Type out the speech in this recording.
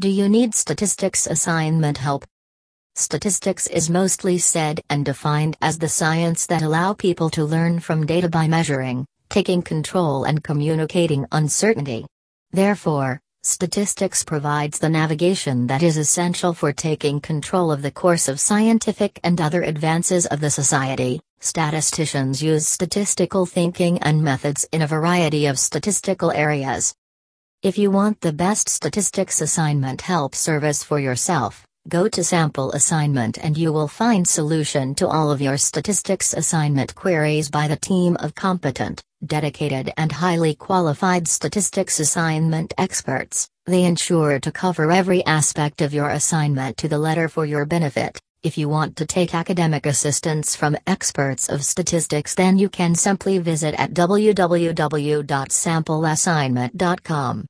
Do you need statistics assignment help? Statistics is mostly said and defined as the science that allow people to learn from data by measuring, taking control and communicating uncertainty. Therefore, statistics provides the navigation that is essential for taking control of the course of scientific and other advances of the society. Statisticians use statistical thinking and methods in a variety of statistical areas. If you want the best statistics assignment help service for yourself, go to sample assignment and you will find solution to all of your statistics assignment queries by the team of competent, dedicated and highly qualified statistics assignment experts. They ensure to cover every aspect of your assignment to the letter for your benefit. If you want to take academic assistance from experts of statistics then you can simply visit at www.sampleassignment.com.